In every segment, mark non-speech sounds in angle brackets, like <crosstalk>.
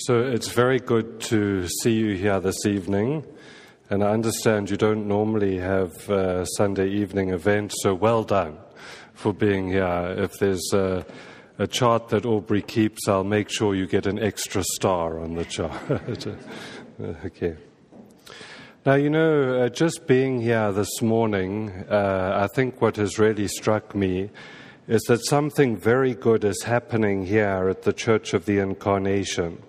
So it's very good to see you here this evening. And I understand you don't normally have Sunday evening events, so well done for being here. If there's a, a chart that Aubrey keeps, I'll make sure you get an extra star on the chart. <laughs> okay. Now, you know, uh, just being here this morning, uh, I think what has really struck me is that something very good is happening here at the Church of the Incarnation.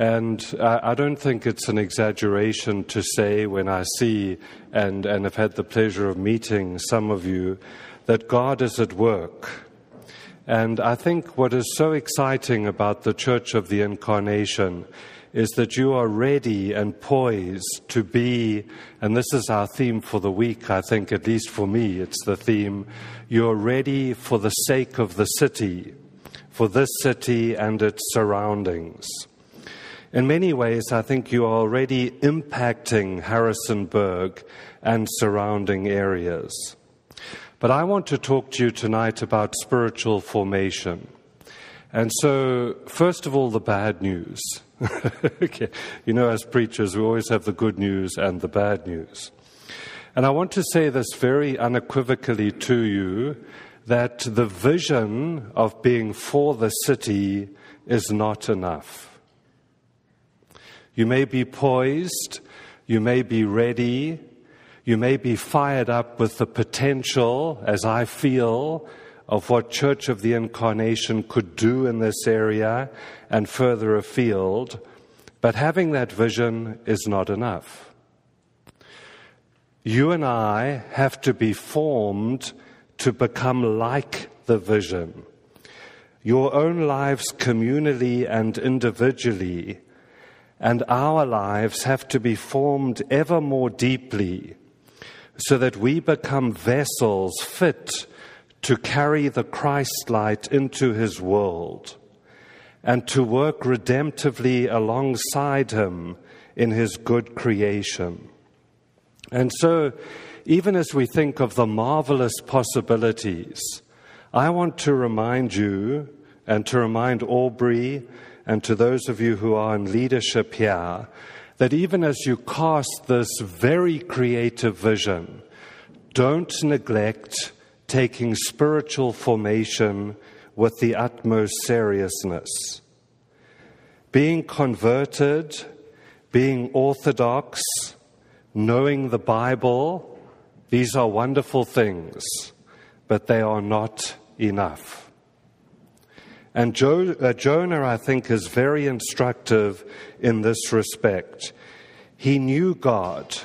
And I, I don't think it's an exaggeration to say when I see and, and have had the pleasure of meeting some of you that God is at work. And I think what is so exciting about the Church of the Incarnation is that you are ready and poised to be, and this is our theme for the week, I think, at least for me, it's the theme. You're ready for the sake of the city, for this city and its surroundings. In many ways, I think you are already impacting Harrisonburg and surrounding areas. But I want to talk to you tonight about spiritual formation. And so, first of all, the bad news. <laughs> okay. You know, as preachers, we always have the good news and the bad news. And I want to say this very unequivocally to you that the vision of being for the city is not enough. You may be poised, you may be ready, you may be fired up with the potential, as I feel, of what Church of the Incarnation could do in this area and further afield, but having that vision is not enough. You and I have to be formed to become like the vision. Your own lives, communally and individually, and our lives have to be formed ever more deeply so that we become vessels fit to carry the Christ light into his world and to work redemptively alongside him in his good creation. And so, even as we think of the marvelous possibilities, I want to remind you and to remind Aubrey and to those of you who are in leadership here that even as you cast this very creative vision, don't neglect taking spiritual formation with the utmost seriousness. Being converted, being orthodox, knowing the Bible, these are wonderful things, but they are not enough. And jo- uh, Jonah, I think, is very instructive in this respect. He knew God.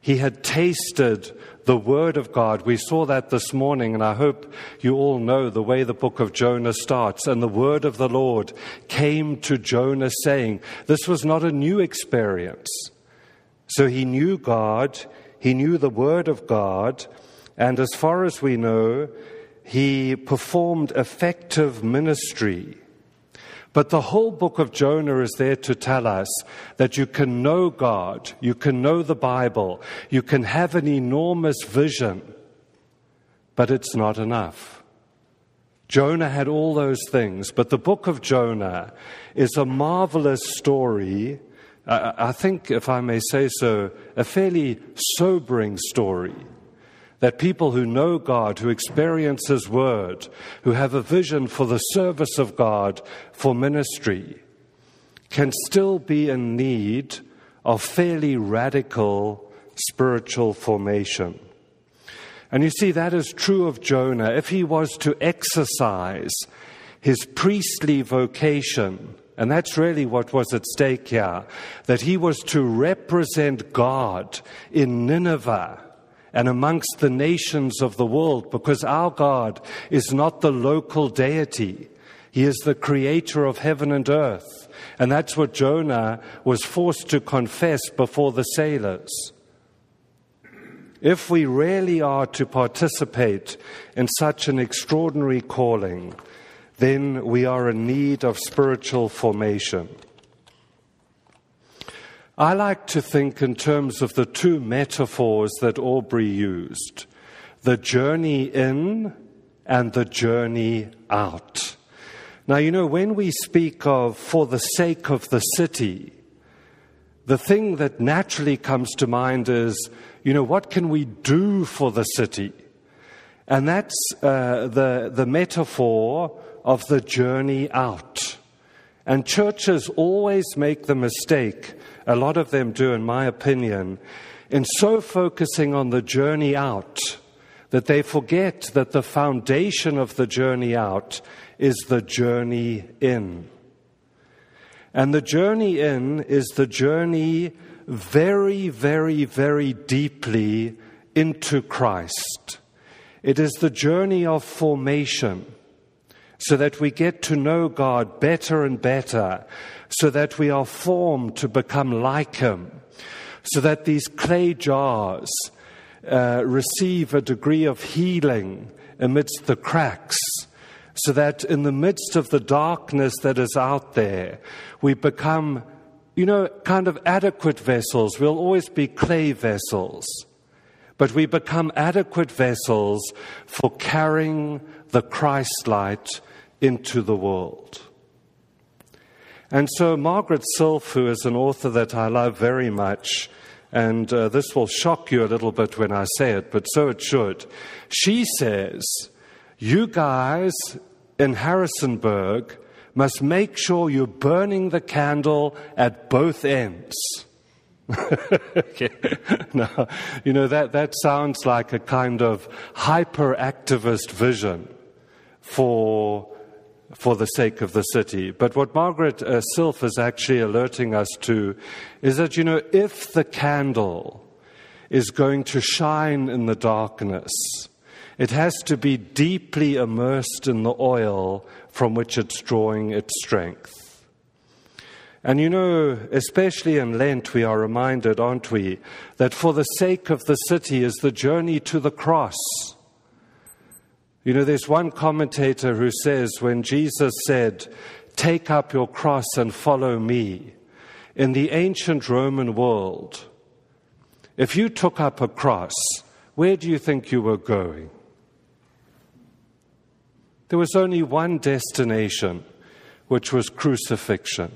He had tasted the Word of God. We saw that this morning, and I hope you all know the way the book of Jonah starts. And the Word of the Lord came to Jonah saying, This was not a new experience. So he knew God, he knew the Word of God, and as far as we know, he performed effective ministry. But the whole book of Jonah is there to tell us that you can know God, you can know the Bible, you can have an enormous vision, but it's not enough. Jonah had all those things, but the book of Jonah is a marvelous story. Uh, uh, I think, if I may say so, a fairly sobering story that people who know God, who experience His Word, who have a vision for the service of God, for ministry, can still be in need of fairly radical spiritual formation. And you see, that is true of Jonah. If he was to exercise his priestly vocation, and that's really what was at stake here, that he was to represent God in Nineveh and amongst the nations of the world because our God is not the local deity. He is the creator of heaven and earth. And that's what Jonah was forced to confess before the sailors. If we really are to participate in such an extraordinary calling, then we are in need of spiritual formation. I like to think in terms of the two metaphors that Aubrey used the journey in and the journey out. Now, you know, when we speak of for the sake of the city, the thing that naturally comes to mind is, you know, what can we do for the city? And that's uh, the, the metaphor of the journey out. And churches always make the mistake, a lot of them do, in my opinion, in so focusing on the journey out that they forget that the foundation of the journey out is the journey in. And the journey in is the journey very, very, very deeply into Christ. It is the journey of formation so that we get to know God better and better, so that we are formed to become like Him, so that these clay jars uh, receive a degree of healing amidst the cracks so that in the midst of the darkness that is out there, we become, you know, kind of adequate vessels. We'll always be clay vessels, but we become adequate vessels for carrying the Christ light into the world. And so, Margaret Silf, who is an author that I love very much, and uh, this will shock you a little bit when I say it, but so it should. She says, You guys in Harrisonburg must make sure you're burning the candle at both ends. <laughs> okay. <laughs> Now, you know, that, that sounds like a kind of hyper-activist vision for, for the sake of the city. But what Margaret uh, Silf is actually alerting us to is that, you know, if the candle is going to shine in the darkness, it has to be deeply immersed in the oil from which it's drawing its strength. And you know, especially in Lent, we are reminded, aren't we, that for the sake of the city is the journey to the cross. You know, there's one commentator who says when Jesus said, Take up your cross and follow me, in the ancient Roman world, if you took up a cross, where do you think you were going? There was only one destination, which was crucifixion.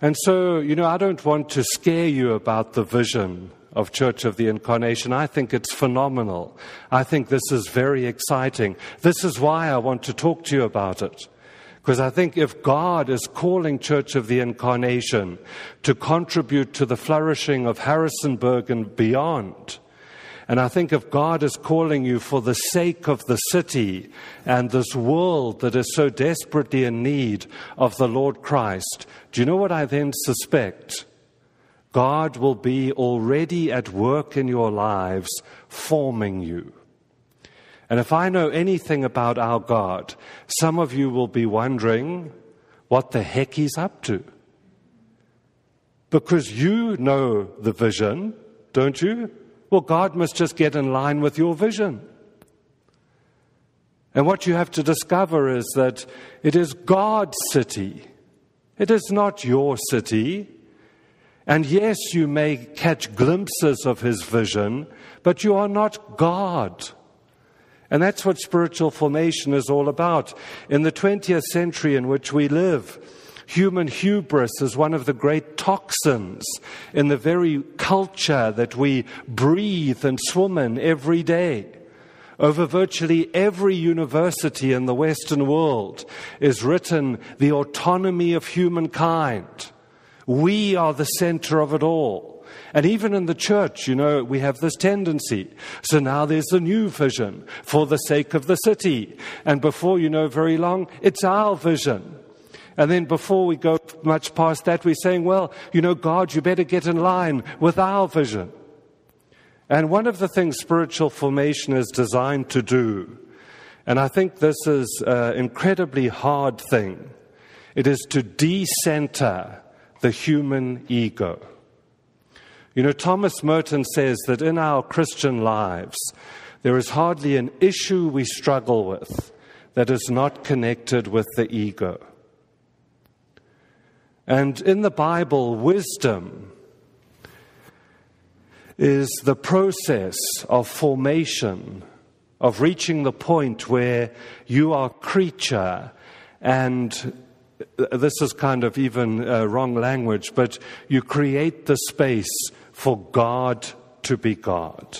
And so, you know, I don't want to scare you about the vision of Church of the Incarnation. I think it's phenomenal. I think this is very exciting. This is why I want to talk to you about it. Because I think if God is calling Church of the Incarnation to contribute to the flourishing of Harrisonburg and beyond, and I think if God is calling you for the sake of the city and this world that is so desperately in need of the Lord Christ, do you know what I then suspect? God will be already at work in your lives, forming you. And if I know anything about our God, some of you will be wondering what the heck he's up to. Because you know the vision, don't you? Well, God must just get in line with your vision. And what you have to discover is that it is God's city. It is not your city. And yes, you may catch glimpses of his vision, but you are not God. And that's what spiritual formation is all about. In the 20th century in which we live, Human hubris is one of the great toxins in the very culture that we breathe and swim in every day. Over virtually every university in the Western world is written the autonomy of humankind. We are the center of it all. And even in the church, you know, we have this tendency. So now there's a new vision for the sake of the city. And before you know very long, it's our vision. And then before we go much past that, we're saying, well, you know, God, you better get in line with our vision. And one of the things spiritual formation is designed to do, and I think this is an incredibly hard thing, it is to decenter the human ego. You know, Thomas Merton says that in our Christian lives, there is hardly an issue we struggle with that is not connected with the ego. And in the Bible, wisdom is the process of formation of reaching the point where you are creature and this is kind of even uh, wrong language, but you create the space for God to be God.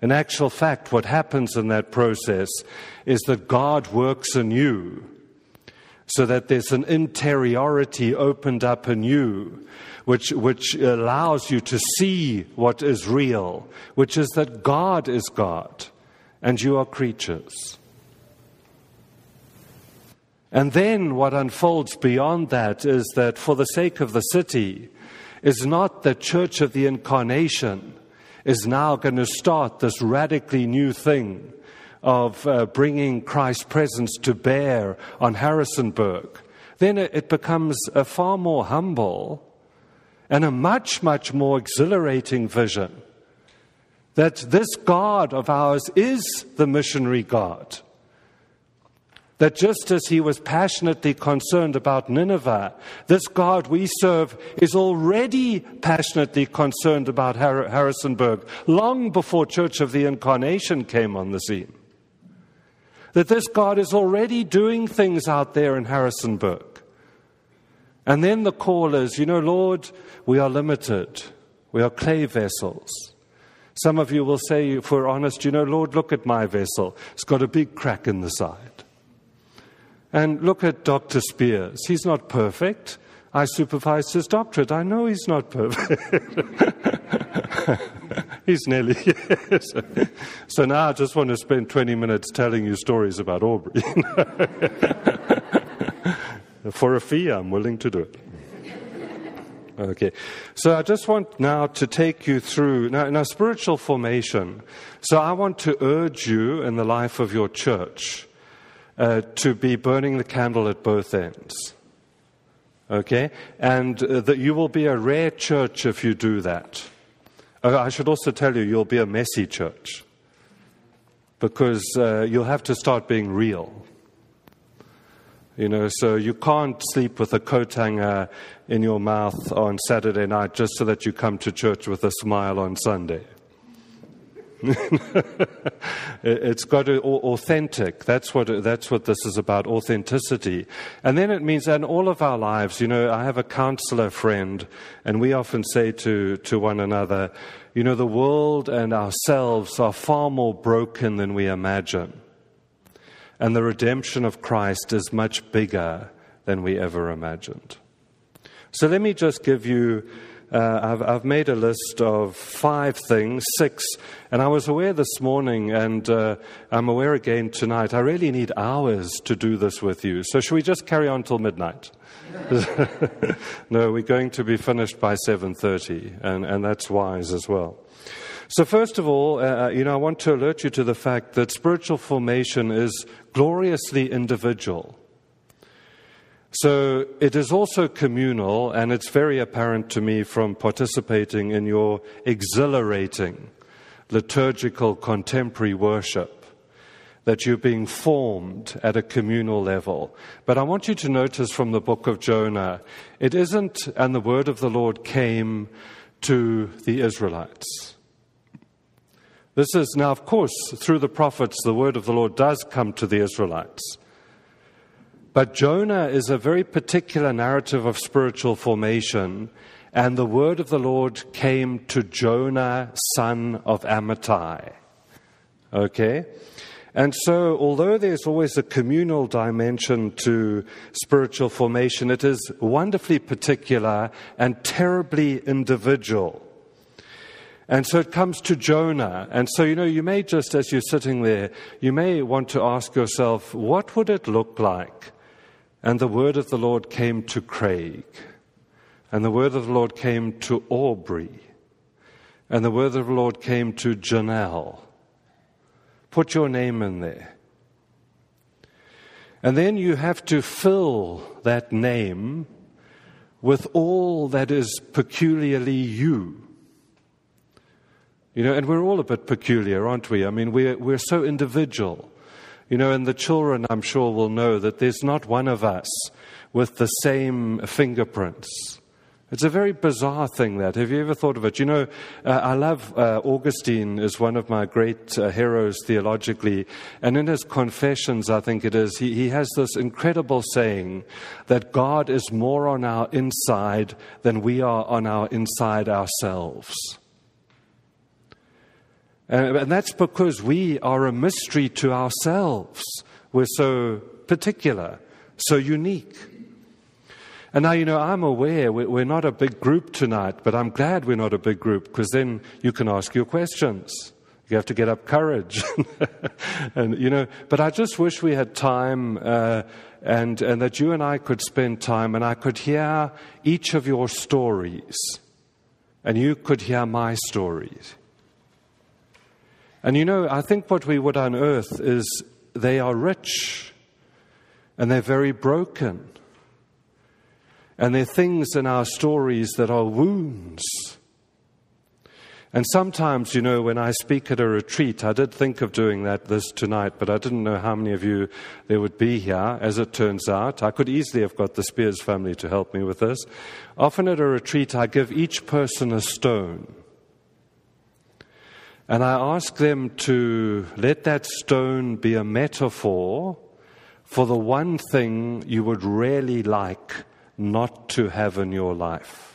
In actual fact, what happens in that process is that God works in you so that there's an interiority opened up in you, which, which allows you to see what is real, which is that God is God and you are creatures. And then what unfolds beyond that is that for the sake of the city, is not the Church of the Incarnation is now going to start this radically new thing of uh, bringing Christ's presence to bear on Harrisonburg, then it, it becomes a far more humble and a much, much more exhilarating vision that this God of ours is the missionary God. That just as he was passionately concerned about Nineveh, this God we serve is already passionately concerned about Harrisonburg long before Church of the Incarnation came on the scene that this God is already doing things out there in Harrisonburg. And then the call is, you know, Lord, we are limited. We are clay vessels. Some of you will say, if we're honest, you know, Lord, look at my vessel. It's got a big crack in the side. And look at Dr. Spears. He's not perfect. I supervised his doctorate. I know he's not perfect. <laughs> he's nearly, <laughs> yes. So now I just want to spend 20 minutes telling you stories about Aubrey. <laughs> For a fee, I'm willing to do it. Okay. So I just want now to take you through now, now spiritual formation. So I want to urge you in the life of your church uh, to be burning the candle at both ends. Okay? And uh, that you will be a rare church if you do that. Uh, I should also tell you, you'll be a messy church because uh, you'll have to start being real. You know, so you can't sleep with a coat hanger in your mouth on Saturday night just so that you come to church with a smile on Sunday. <laughs> it's got to authentic. That's what that's what this is about. Authenticity, and then it means in all of our lives. You know, I have a counselor friend, and we often say to to one another, you know, the world and ourselves are far more broken than we imagine, and the redemption of Christ is much bigger than we ever imagined. So let me just give you uh, I've, I've, made a list of five things, six, and I was aware this morning, and uh, I'm aware again tonight. I really need hours to do this with you. So, should we just carry on till midnight? <laughs> no, we're going to be finished by 7:30, and, and that's wise as well. So, first of all, uh, uh, you know, I want to alert you to the fact that spiritual formation is gloriously individual. So it is also communal, and it's very apparent to me from participating in your exhilarating liturgical contemporary worship that you're being formed at a communal level. But I want you to notice from the book of Jonah, it isn't, and the word of the Lord came to the Israelites. This is now, of course, through the prophets, the word of the Lord does come to the Israelites. But Jonah is a very particular narrative of spiritual formation. And the word of the Lord came to Jonah, son of Amittai. Okay? And so, although there's always a communal dimension to spiritual formation, it is wonderfully particular and terribly individual. And so it comes to Jonah. And so, you know, you may just, as you're sitting there, you may want to ask yourself, what would it look like and the word of the Lord came to Craig, and the word of the Lord came to Aubrey, and the word of the Lord came to Janelle. Put your name in there. And then you have to fill that name with all that is peculiarly you. You know, and we're all a bit peculiar, aren't we? I mean, we're, we're so individual. You know, and the children, I'm sure, will know that there's not one of us with the same fingerprints. It's a very bizarre thing that. Have you ever thought of it? You know, uh, I love uh, Augustine is one of my great uh, heroes theologically. And in his Confessions, I think it is, he, he has this incredible saying that God is more on our inside than we are on our inside ourselves. And that's because we are a mystery to ourselves. We're so particular, so unique. And now, you know, I'm aware we're not a big group tonight, but I'm glad we're not a big group because then you can ask your questions. You have to get up courage. <laughs> and, you know, but I just wish we had time uh, and, and that you and I could spend time and I could hear each of your stories and you could hear my stories. And, you know, I think what we would unearth is they are rich and they're very broken. And there are things in our stories that are wounds. And sometimes, you know, when I speak at a retreat, I did think of doing that this tonight, but I didn't know how many of you there would be here. As it turns out, I could easily have got the Spears family to help me with this. Often at a retreat, I give each person a stone. And I ask them to let that stone be a metaphor for the one thing you would really like not to have in your life.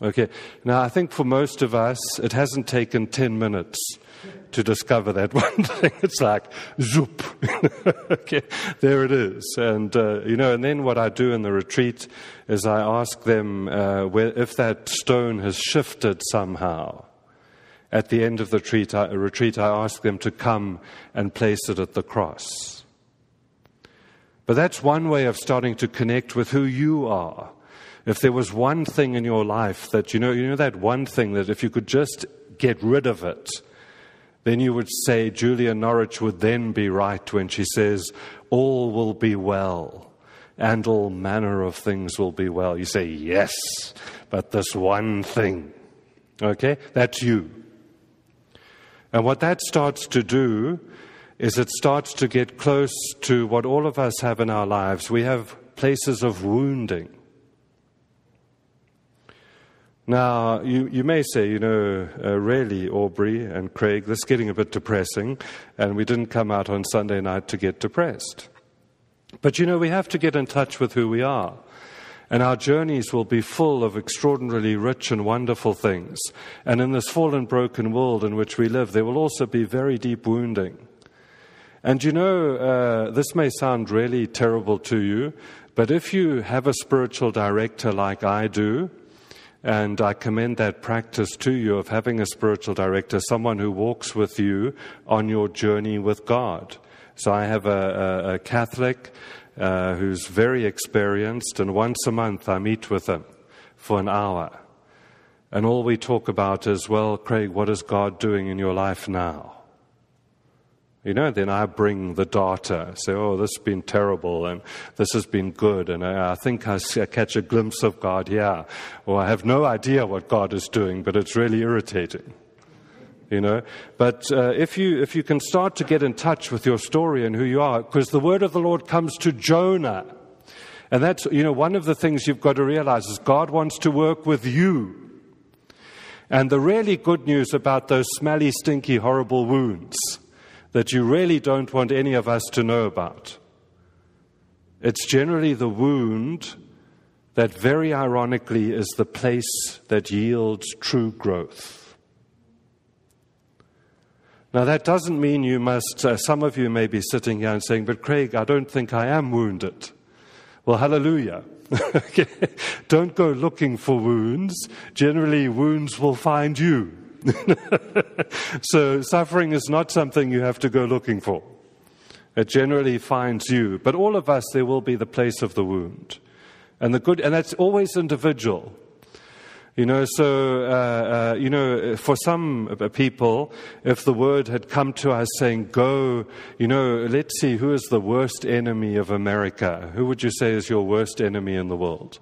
Okay, now I think for most of us, it hasn't taken 10 minutes to discover that <laughs> one thing. It's like, zoop. <laughs> okay, there it is. And, uh, you know, and then what I do in the retreat is I ask them uh, where, if that stone has shifted somehow. At the end of the I, retreat, I ask them to come and place it at the cross. But that's one way of starting to connect with who you are. If there was one thing in your life that, you know, you know that one thing that if you could just get rid of it, then you would say Julia Norwich would then be right when she says, All will be well, and all manner of things will be well. You say, Yes, but this one thing. Okay? That's you. And what that starts to do is it starts to get close to what all of us have in our lives. We have places of wounding. Now, you, you may say, you know, uh, really, Aubrey and Craig, this is getting a bit depressing, and we didn't come out on Sunday night to get depressed. But you know, we have to get in touch with who we are. And our journeys will be full of extraordinarily rich and wonderful things. And in this fallen, broken world in which we live, there will also be very deep wounding. And you know, uh, this may sound really terrible to you, but if you have a spiritual director like I do, and I commend that practice to you of having a spiritual director, someone who walks with you on your journey with God. So I have a, a, a Catholic uh, who's very experienced, and once a month I meet with him for an hour. And all we talk about is, well, Craig, what is God doing in your life now? You know, then I bring the data, say, oh, this has been terrible and this has been good, and I, I think I, I catch a glimpse of God here. Or I have no idea what God is doing, but it's really irritating. You know, but uh, if you if you can start to get in touch with your story and who you are, because the word of the Lord comes to Jonah, and that's you know one of the things you've got to realize is God wants to work with you. And the really good news about those smelly, stinky, horrible wounds that you really don't want any of us to know about. It's generally the wound that, very ironically, is the place that yields true growth. Now, that doesn't mean you must, uh, some of you may be sitting here and saying, But Craig, I don't think I am wounded. Well, hallelujah. <laughs> don't go looking for wounds. Generally, wounds will find you. <laughs> so suffering is not something you have to go looking for. It generally finds you. But all of us, there will be the place of the wound. And the good, and that's always individual. You know, so, uh, uh, you know, for some people, if the word had come to us saying, go, you know, let's see, who is the worst enemy of America? Who would you say is your worst enemy in the world?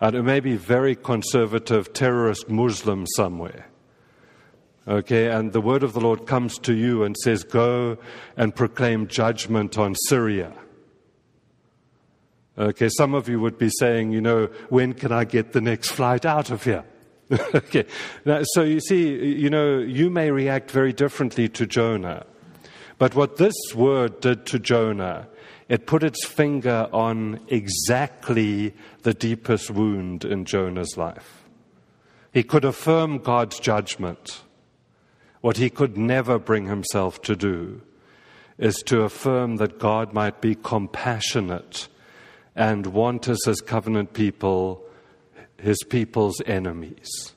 And it may be very conservative terrorist Muslim somewhere. Okay, and the word of the Lord comes to you and says, Go and proclaim judgment on Syria. Okay, some of you would be saying, you know, when can I get the next flight out of here? <laughs> okay, now, so you see, you know, you may react very differently to Jonah. But what this word did to Jonah, it put its finger on exactly the deepest wound in Jonah's life. He could affirm God's judgment. What he could never bring himself to do is to affirm that God might be compassionate and want us as covenant people, his people's enemies.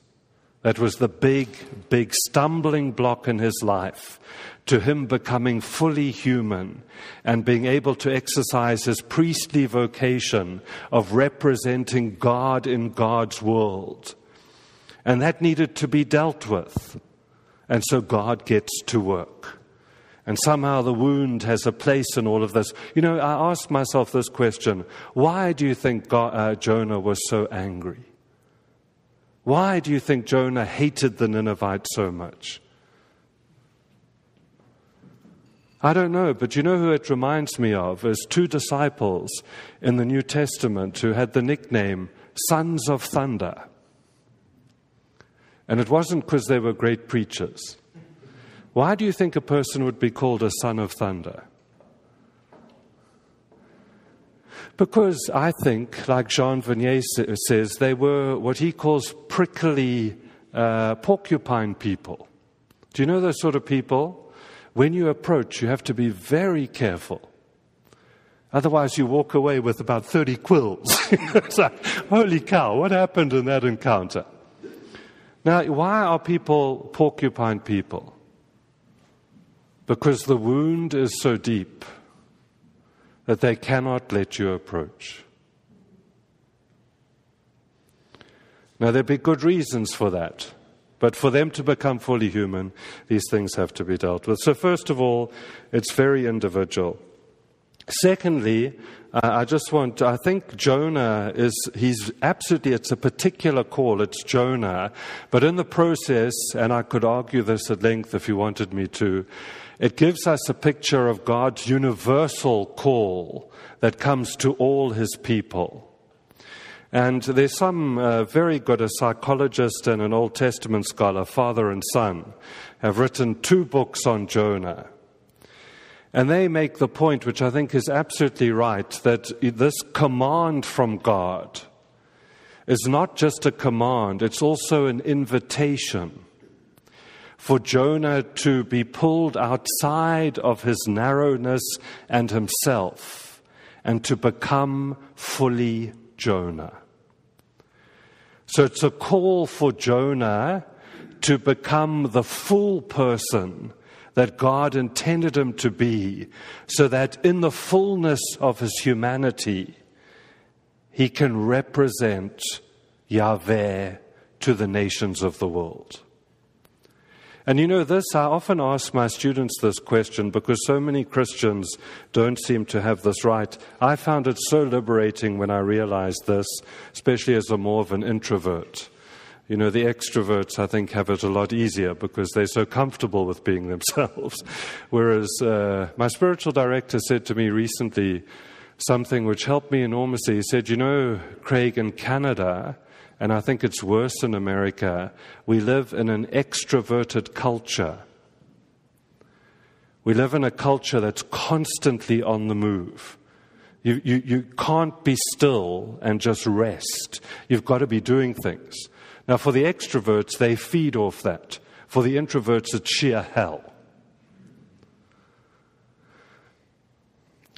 That was the big, big stumbling block in his life to him becoming fully human and being able to exercise his priestly vocation of representing God in God's world. And that needed to be dealt with. And so God gets to work. And somehow the wound has a place in all of this. You know, I asked myself this question why do you think God, uh, Jonah was so angry? Why do you think Jonah hated the Ninevites so much? I don't know, but you know who it reminds me of is two disciples in the New Testament who had the nickname Sons of Thunder. And it wasn't because they were great preachers. Why do you think a person would be called a son of thunder? Because I think, like Jean Vanier says, they were what he calls prickly uh, porcupine people. Do you know those sort of people? When you approach, you have to be very careful. Otherwise, you walk away with about 30 quills. <laughs> it's like, holy cow, what happened in that encounter? Now, why are people porcupine people? because the wound is so deep that they cannot let you approach. Now, there'd be good reasons for that, but for them to become fully human, these things have to be dealt with. So, first of all, it's very individual. Secondly, uh, I just want, I think Jonah is, he's absolutely, it's a particular call, it's Jonah. But in the process, and I could argue this at length if you wanted me to, it gives us a picture of God's universal call that comes to all his people. And there's some uh, very good, a psychologist and an Old Testament scholar, father and son, have written two books on Jonah. And they make the point, which I think is absolutely right, that this command from God is not just a command, it's also an invitation for Jonah to be pulled outside of his narrowness and himself and to become fully Jonah. So it's a call for Jonah to become the full person that God intended him to be, so that in the fullness of his humanity, he can represent Yahweh to the nations of the world. And you know, this, I often ask my students this question because so many Christians don't seem to have this right. I found it so liberating when I realized this, especially as a more of an introvert. You know, the extroverts, I think, have it a lot easier because they're so comfortable with being <laughs> themselves. Whereas uh, my spiritual director said to me recently something which helped me enormously. He said, You know, Craig, in Canada, and I think it's worse in America, we live in an extroverted culture. We live in a culture that's constantly on the move. You, you, you can't be still and just rest. You've got to be doing things. Now, for the extroverts, they feed off that. For the introverts, it's sheer hell.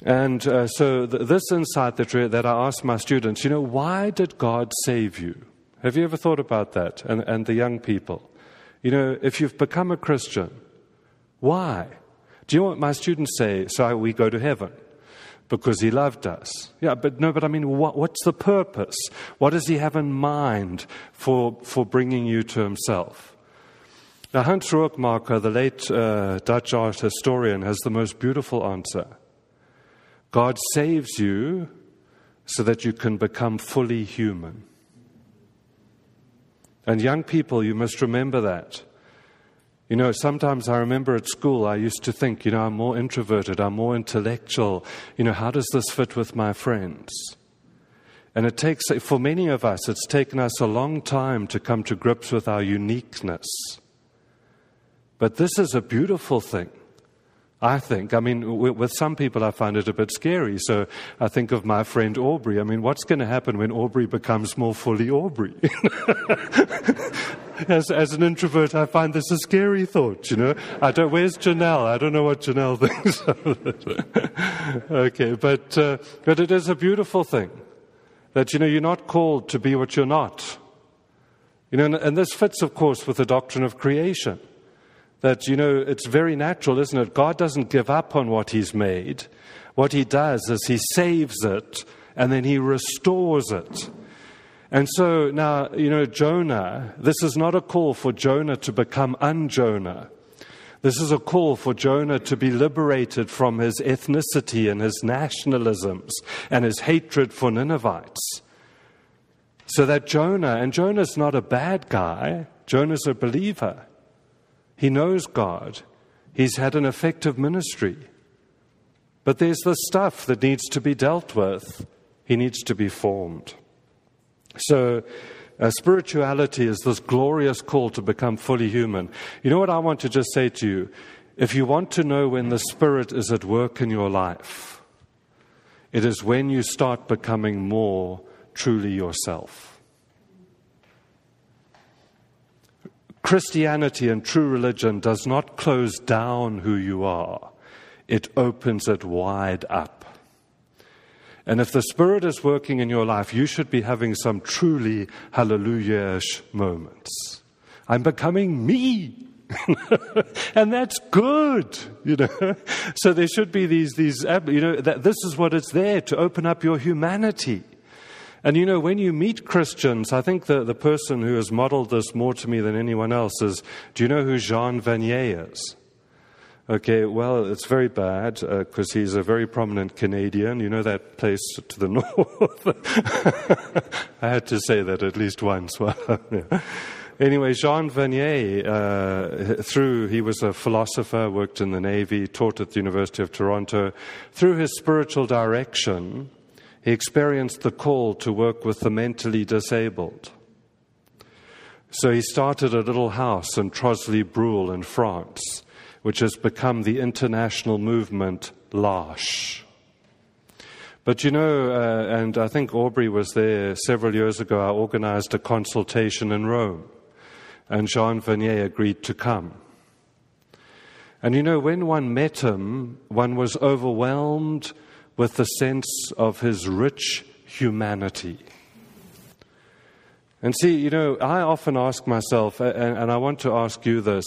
And uh, so, th- this insight that, re- that I ask my students, you know, why did God save you? Have you ever thought about that? And, and the young people. You know, if you've become a Christian, why? Do you know what my students say? So we go to heaven because he loved us. Yeah, but no, but I mean, what, what's the purpose? What does he have in mind for, for bringing you to himself? Now, Hans Rookmaaker, the late uh, Dutch art historian, has the most beautiful answer. God saves you so that you can become fully human. And young people, you must remember that. You know, sometimes I remember at school, I used to think, you know, I'm more introverted, I'm more intellectual. You know, how does this fit with my friends? And it takes, for many of us, it's taken us a long time to come to grips with our uniqueness. But this is a beautiful thing. I think. I mean, with some people, I find it a bit scary. So I think of my friend Aubrey. I mean, what's going to happen when Aubrey becomes more fully Aubrey? <laughs> as, as an introvert, I find this a scary thought, you know. I don't, where's Janelle? I don't know what Janelle <laughs> thinks. <laughs> okay, but, uh, but it is a beautiful thing that, you know, you're not called to be what you're not. You know, and, and this fits, of course, with the doctrine of creation that, you know, it's very natural, isn't it? God doesn't give up on what He's made. What He does is He saves it and then He restores it. And so now, you know, Jonah, this is not a call for Jonah to become unJonah. This is a call for Jonah to be liberated from his ethnicity and his nationalisms and his hatred for Ninevites. So that Jonah, and Jonah's not a bad guy, Jonah's a believer. He knows God. He's had an effective ministry. But there's the stuff that needs to be dealt with. He needs to be formed. So, uh, spirituality is this glorious call to become fully human. You know what I want to just say to you? If you want to know when the Spirit is at work in your life, it is when you start becoming more truly yourself. Christianity and true religion does not close down who you are, it opens it wide up. And if the Spirit is working in your life, you should be having some truly hallelujah ish moments. I'm becoming me. <laughs> and that's good, you know. So there should be these, these, you know, that this is what it's there to open up your humanity. And you know, when you meet Christians, I think the, the person who has modeled this more to me than anyone else is do you know who Jean Vanier is? Okay, well, it's very bad because uh, he's a very prominent Canadian. You know that place to the <laughs> north? I had to say that at least once. <laughs> Anyway, Jean Vanier, uh, through, he was a philosopher, worked in the Navy, taught at the University of Toronto. Through his spiritual direction, he experienced the call to work with the mentally disabled. So he started a little house in Trosly-Breuil in France, which has become the international movement L'Arche. But you know, uh, and I think Aubrey was there several years ago, I organized a consultation in Rome, and Jean Vanier agreed to come. And you know, when one met him, one was overwhelmed with the sense of his rich humanity. And see, you know, I often ask myself, and I want to ask you this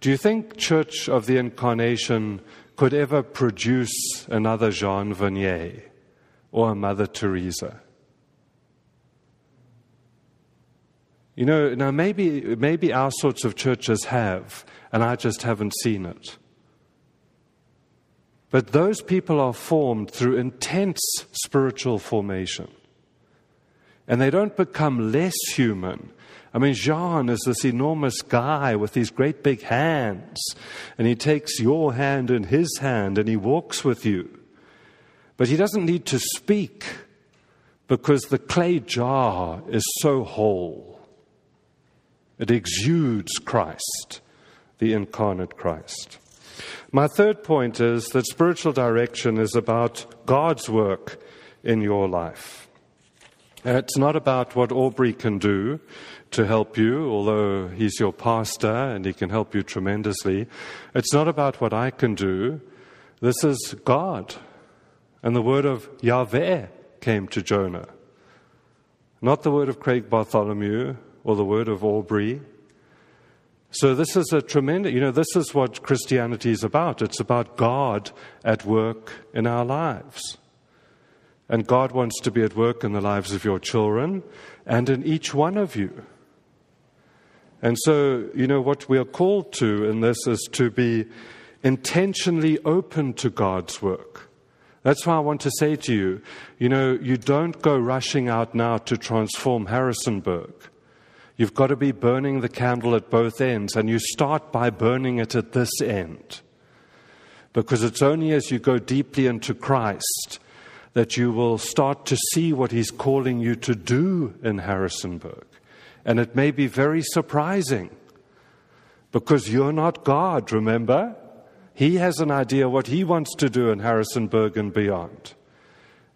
do you think Church of the Incarnation could ever produce another Jean Vanier or a Mother Teresa? You know, now maybe, maybe our sorts of churches have, and I just haven't seen it. But those people are formed through intense spiritual formation. And they don't become less human. I mean, Jean is this enormous guy with these great big hands, and he takes your hand in his hand and he walks with you. But he doesn't need to speak because the clay jar is so whole. It exudes Christ, the incarnate Christ. My third point is that spiritual direction is about God's work in your life. It's not about what Aubrey can do to help you, although he's your pastor and he can help you tremendously. It's not about what I can do. This is God. And the word of Yahweh came to Jonah. Not the word of Craig Bartholomew or the word of Aubrey so, this is a tremendous, you know, this is what Christianity is about. It's about God at work in our lives. And God wants to be at work in the lives of your children and in each one of you. And so, you know, what we are called to in this is to be intentionally open to God's work. That's why I want to say to you, you know, you don't go rushing out now to transform Harrisonburg. You've got to be burning the candle at both ends, and you start by burning it at this end. Because it's only as you go deeply into Christ that you will start to see what He's calling you to do in Harrisonburg. And it may be very surprising because you're not God, remember? He has an idea what He wants to do in Harrisonburg and beyond.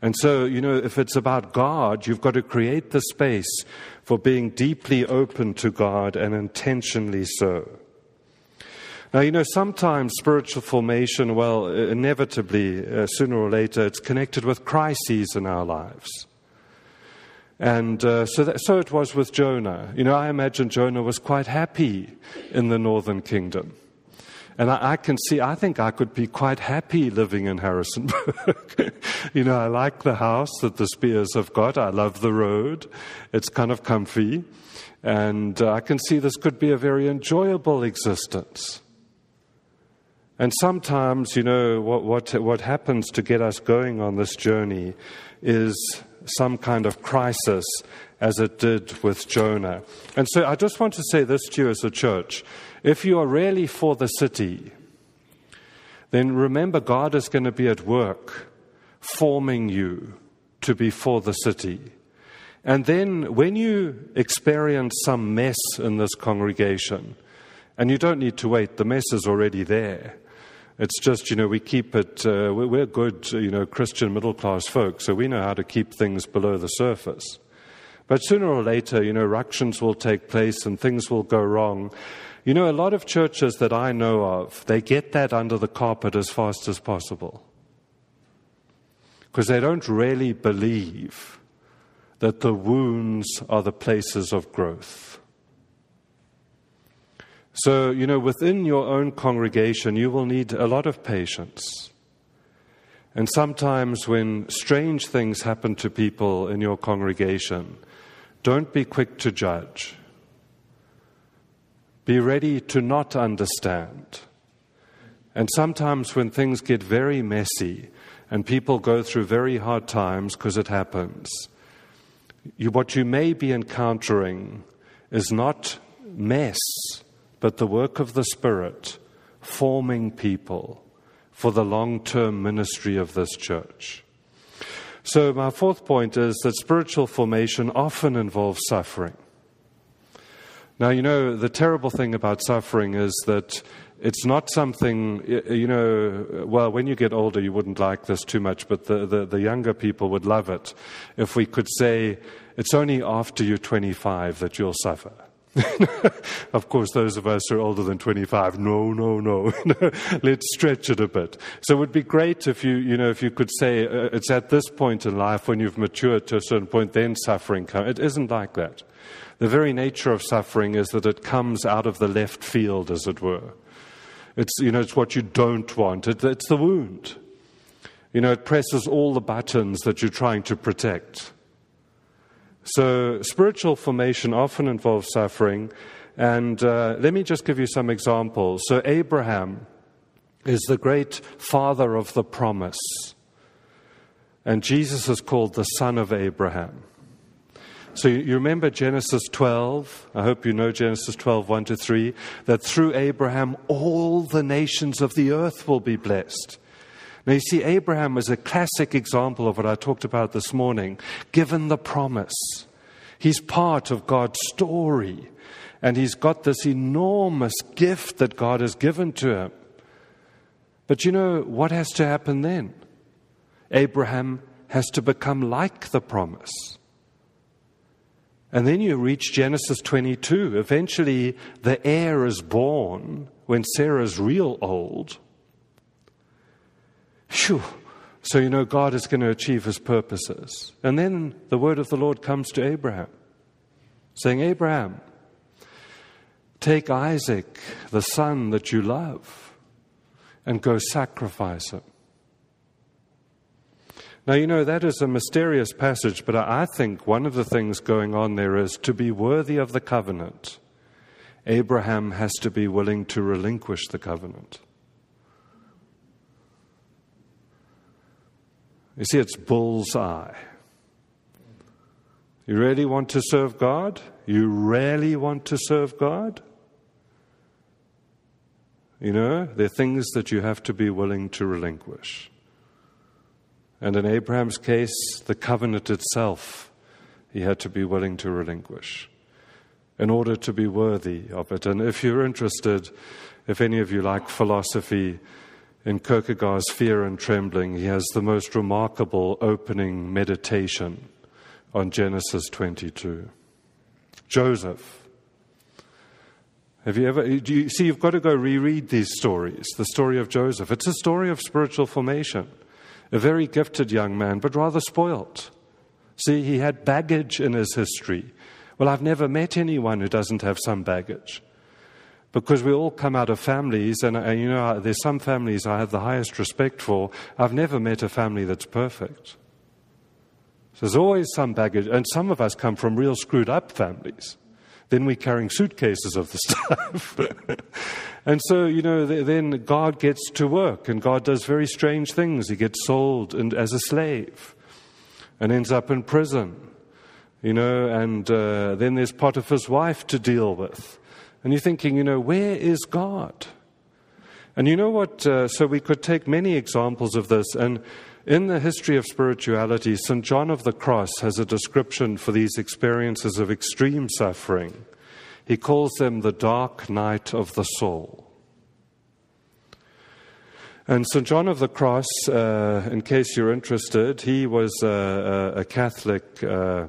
And so, you know, if it's about God, you've got to create the space for being deeply open to God and intentionally so. Now, you know, sometimes spiritual formation, well, inevitably, uh, sooner or later, it's connected with crises in our lives. And uh, so, that, so it was with Jonah. You know, I imagine Jonah was quite happy in the northern kingdom. And I, I, can see, I think I could be quite happy living in Harrisonburg. <laughs> you know, I like the house that the Spears have got. I love the road. It's kind of comfy. And uh, I can see this could be a very enjoyable existence. And sometimes, you know, what, what, what happens to get us going on this journey is some kind of crisis, as it did with Jonah. And so I just want to say this to you as a church. If you are really for the city, then remember God is going to be at work forming you to be for the city. And then when you experience some mess in this congregation, and you don't need to wait, the mess is already there. It's just, you know, we keep it, uh, we're good, you know, Christian middle class folk, so we know how to keep things below the surface. But sooner or later, you know, ructions will take place and things will go wrong. You know, a lot of churches that I know of, they get that under the carpet as fast as possible. Because they don't really believe that the wounds are the places of growth. So, you know, within your own congregation, you will need a lot of patience. And sometimes when strange things happen to people in your congregation, don't be quick to judge. Be ready to not understand. And sometimes when things get very messy and people go through very hard times because it happens, you, what you may be encountering is not mess but the work of the Spirit forming people for the long term ministry of this church. So, my fourth point is that spiritual formation often involves suffering. Now, you know, the terrible thing about suffering is that it's not something, you know, well, when you get older, you wouldn't like this too much, but the, the, the, younger people would love it if we could say, it's only after you're 25 that you'll suffer. Of course, those of us who are older than 25, no, no, no. Let's stretch it a bit. So it would be great if you, you know, if you could say uh, it's at this point in life when you've matured to a certain point, then suffering comes. It isn't like that. The very nature of suffering is that it comes out of the left field, as it were. It's, you know, it's what you don't want. It, it's the wound. You know, it presses all the buttons that you're trying to protect. So, spiritual formation often involves suffering. And uh, let me just give you some examples. So, Abraham is the great father of the promise. And Jesus is called the son of Abraham. So you remember Genesis 12, I hope you know Genesis 12, 1 to 3, that through Abraham all the nations of the earth will be blessed. Now, you see, Abraham is a classic example of what I talked about this morning, given the promise. He's part of God's story, and he's got this enormous gift that God has given to him. But you know what has to happen then? Abraham has to become like the promise. And then you reach Genesis 22. Eventually, the heir is born when Sarah's real old. Phew. So you know God is going to achieve his purposes. And then the word of the Lord comes to Abraham, saying, Abraham, take Isaac, the son that you love, and go sacrifice him. Now, you know, that is a mysterious passage, but I think one of the things going on there is to be worthy of the covenant, Abraham has to be willing to relinquish the covenant. You see, it's bullseye. You really want to serve God? You really want to serve God? You know, there are things that you have to be willing to relinquish. And in Abraham's case, the covenant itself he had to be willing to relinquish in order to be worthy of it. And if you're interested, if any of you like philosophy, in Kierkegaard's Fear and Trembling, he has the most remarkable opening meditation on Genesis 22. Joseph. Have you ever, do you see, you've got to go reread these stories, the story of Joseph. It's a story of spiritual formation. A very gifted young man, but rather spoilt. See, he had baggage in his history. Well, I've never met anyone who doesn't have some baggage because we all come out of families, and, uh, you know, there's some families I have the highest respect for. I've never met a family that's perfect. So there's always some baggage, and some of us come from real screwed up families. Then we're carrying suitcases of the <laughs> stuff. and so, you know, then God gets to work, and God does very strange things. He gets sold and, as a slave and ends up in prison, you know, and uh, then there's Potiphar's wife to deal with. And you're thinking, you know, where is God? And you know what? Uh, so we could take many examples of this. And in the history of spirituality, St. John of the Cross has a description for these experiences of extreme suffering. He calls them the dark night of the soul. And St. John of the Cross, uh, in case you're interested, he was a, a Catholic uh,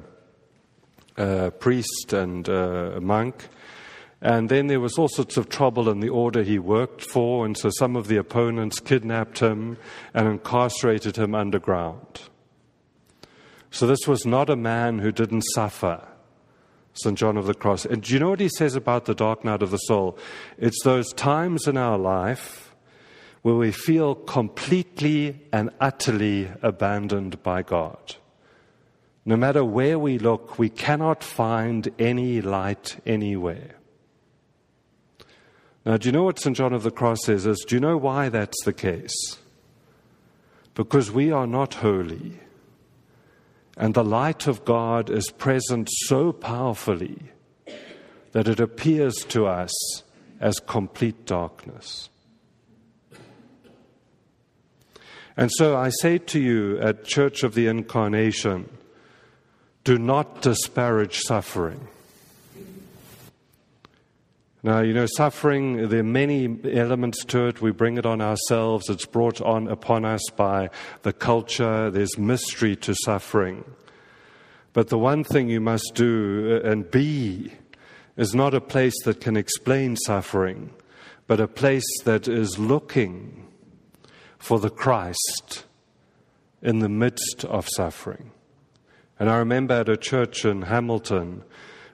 uh, priest and uh, monk and then there was all sorts of trouble in the order he worked for, and so some of the opponents kidnapped him and incarcerated him underground. So this was not a man who didn't suffer, St. John of the Cross. And do you know what he says about the dark night of the soul? It's those times in our life where we feel completely and utterly abandoned by God. No matter where we look, we cannot find any light anywhere. Now, do you know what St. John of the Cross says? Is, do you know why that's the case? Because we are not holy. And the light of God is present so powerfully that it appears to us as complete darkness. And so I say to you at Church of the Incarnation do not disparage suffering. Now, you know, suffering, there are many elements to it. We bring it on ourselves. It's brought on upon us by the culture. There's mystery to suffering. But the one thing you must do uh, and be is not a place that can explain suffering, but a place that is looking for the Christ in the midst of suffering. And I remember at a church in Hamilton,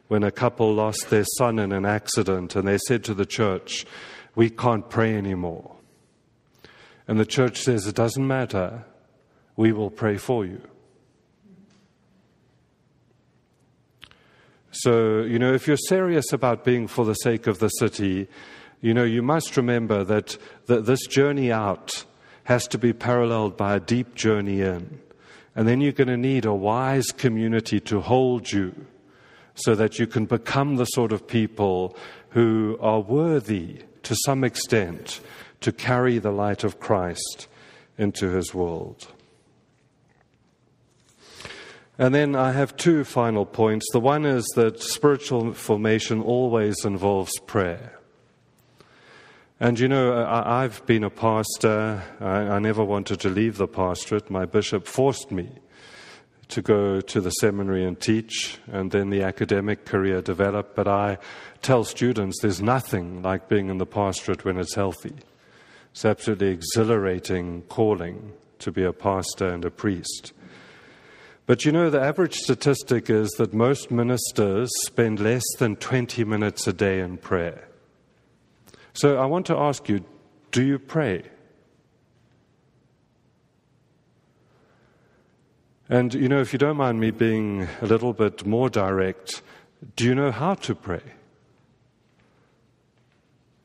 when a couple lost their son in an accident and they said to the church, We can't pray anymore. And the church says, It doesn't matter, we will pray for you. So, you know, if you're serious about being for the sake of the city, you know, you must remember that, that this journey out has to be paralleled by a deep journey in. And then you're going to need a wise community to hold you so that you can become the sort of people who are worthy to some extent to carry the light of Christ into his world. And then I have two final points. The one is that spiritual formation always involves prayer. And you know, I, have been a pastor. I, I never wanted to leave the pastorate. My bishop forced me to go to the seminary and teach, and then the academic career develop. But I tell students there's nothing like being in the pastorate when it's healthy. It's absolutely exhilarating calling to be a pastor and a priest. But you know, the average statistic is that most ministers spend less than 20 minutes a day in prayer. So I want to ask you do you pray? And, you know, if you don't mind me being a little bit more direct, do you know how to pray?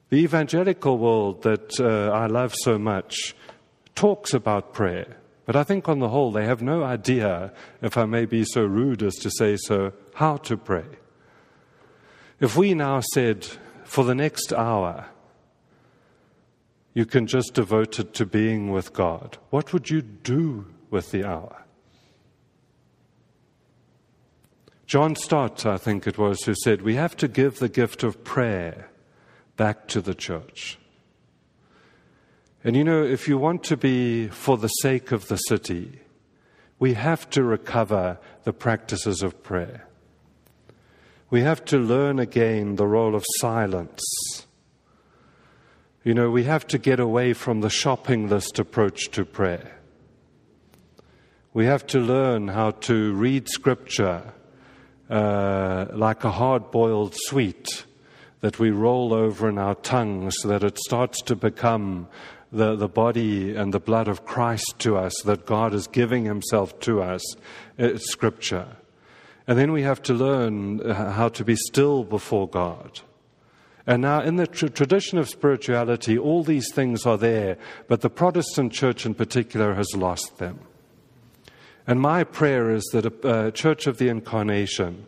The evangelical world that uh, I love so much talks about prayer, but I think on the whole they have no idea, if I may be so rude as to say so, how to pray. If we now said, for the next hour, you can just devote it to being with God, what would you do with the hour. John Stott, I think it was, who said, We have to give the gift of prayer back to the church. And you know, if you want to be for the sake of the city, we have to recover the practices of prayer. We have to learn again the role of silence. You know, we have to get away from the shopping list approach to prayer. We have to learn how to read scripture uh, like a hard boiled sweet that we roll over in our tongue so that it starts to become the, the body and the blood of Christ to us, that God is giving Himself to us. It's Scripture. And then we have to learn uh, how to be still before God. And now, in the tr- tradition of spirituality, all these things are there, but the Protestant church in particular has lost them. And my prayer is that a, a church of the incarnation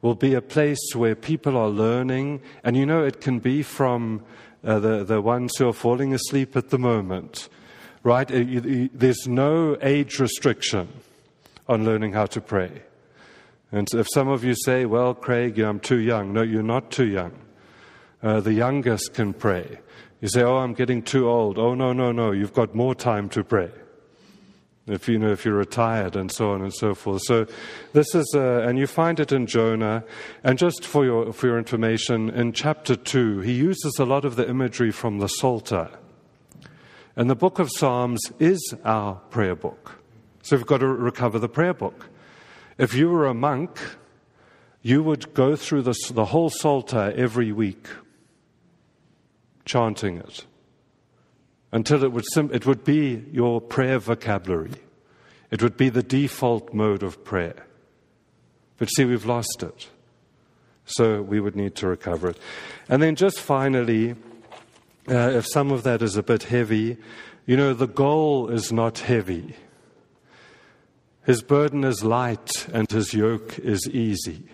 will be a place where people are learning, and you know, it can be from uh, the, the ones who are falling asleep at the moment, right? Uh, there's no age restriction on learning how to pray. And if some of you say, well, Craig, I'm too young, no, you're not too young. Uh, the youngest can pray. You say, oh, I'm getting too old. Oh, no, no, no, you've got more time to pray if you know if you're retired and so on and so forth. So this is, uh, and you find it in Jonah. And just for your for your information, in chapter two, he uses a lot of the imagery from the Psalter. And the book of Psalms is our prayer book. So we've got to recover the prayer book. If you were a monk, you would go through the, the whole Psalter every week, chanting it until it would, sim- it would be your prayer vocabulary. It would be the default mode of prayer. But see, we've lost it. So we would need to recover it. And then just finally, uh, if some of that is a bit heavy, you know, the goal is not heavy. His burden is light and his yoke is easy.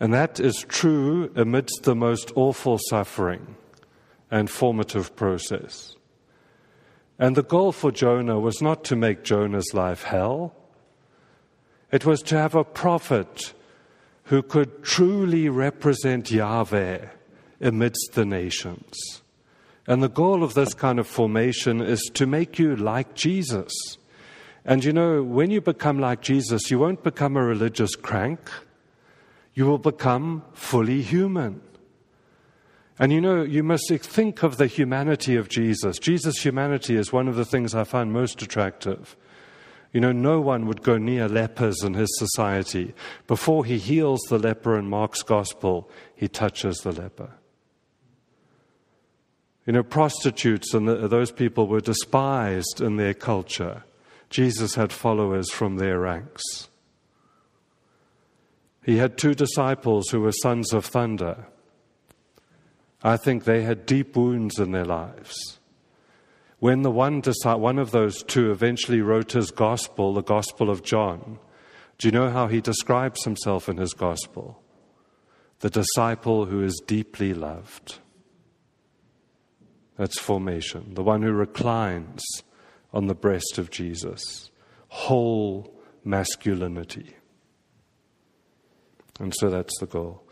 And that is true amidst the most awful suffering and formative process. And the goal for Jonah was not to make Jonah's life hell, it was to have a prophet who could truly represent Yahweh amidst the nations. And the goal of this kind of formation is to make you like Jesus. And you know, when you become like Jesus, you won't become a religious crank, you will become fully human. And you know, you must think of the humanity of Jesus. Jesus' humanity is one of the things I find most attractive. You know, no one would go near lepers in his society. Before he heals the leper in Mark's gospel, he touches the leper. You know, prostitutes and the, those people were despised in their culture. Jesus had followers from their ranks. He had two disciples who were sons of thunder. I think they had deep wounds in their lives. When the one, one of those two eventually wrote his gospel, the Gospel of John, do you know how he describes himself in his gospel? The disciple who is deeply loved. That's formation. The one who reclines on the breast of Jesus. Whole masculinity. And so that's the goal.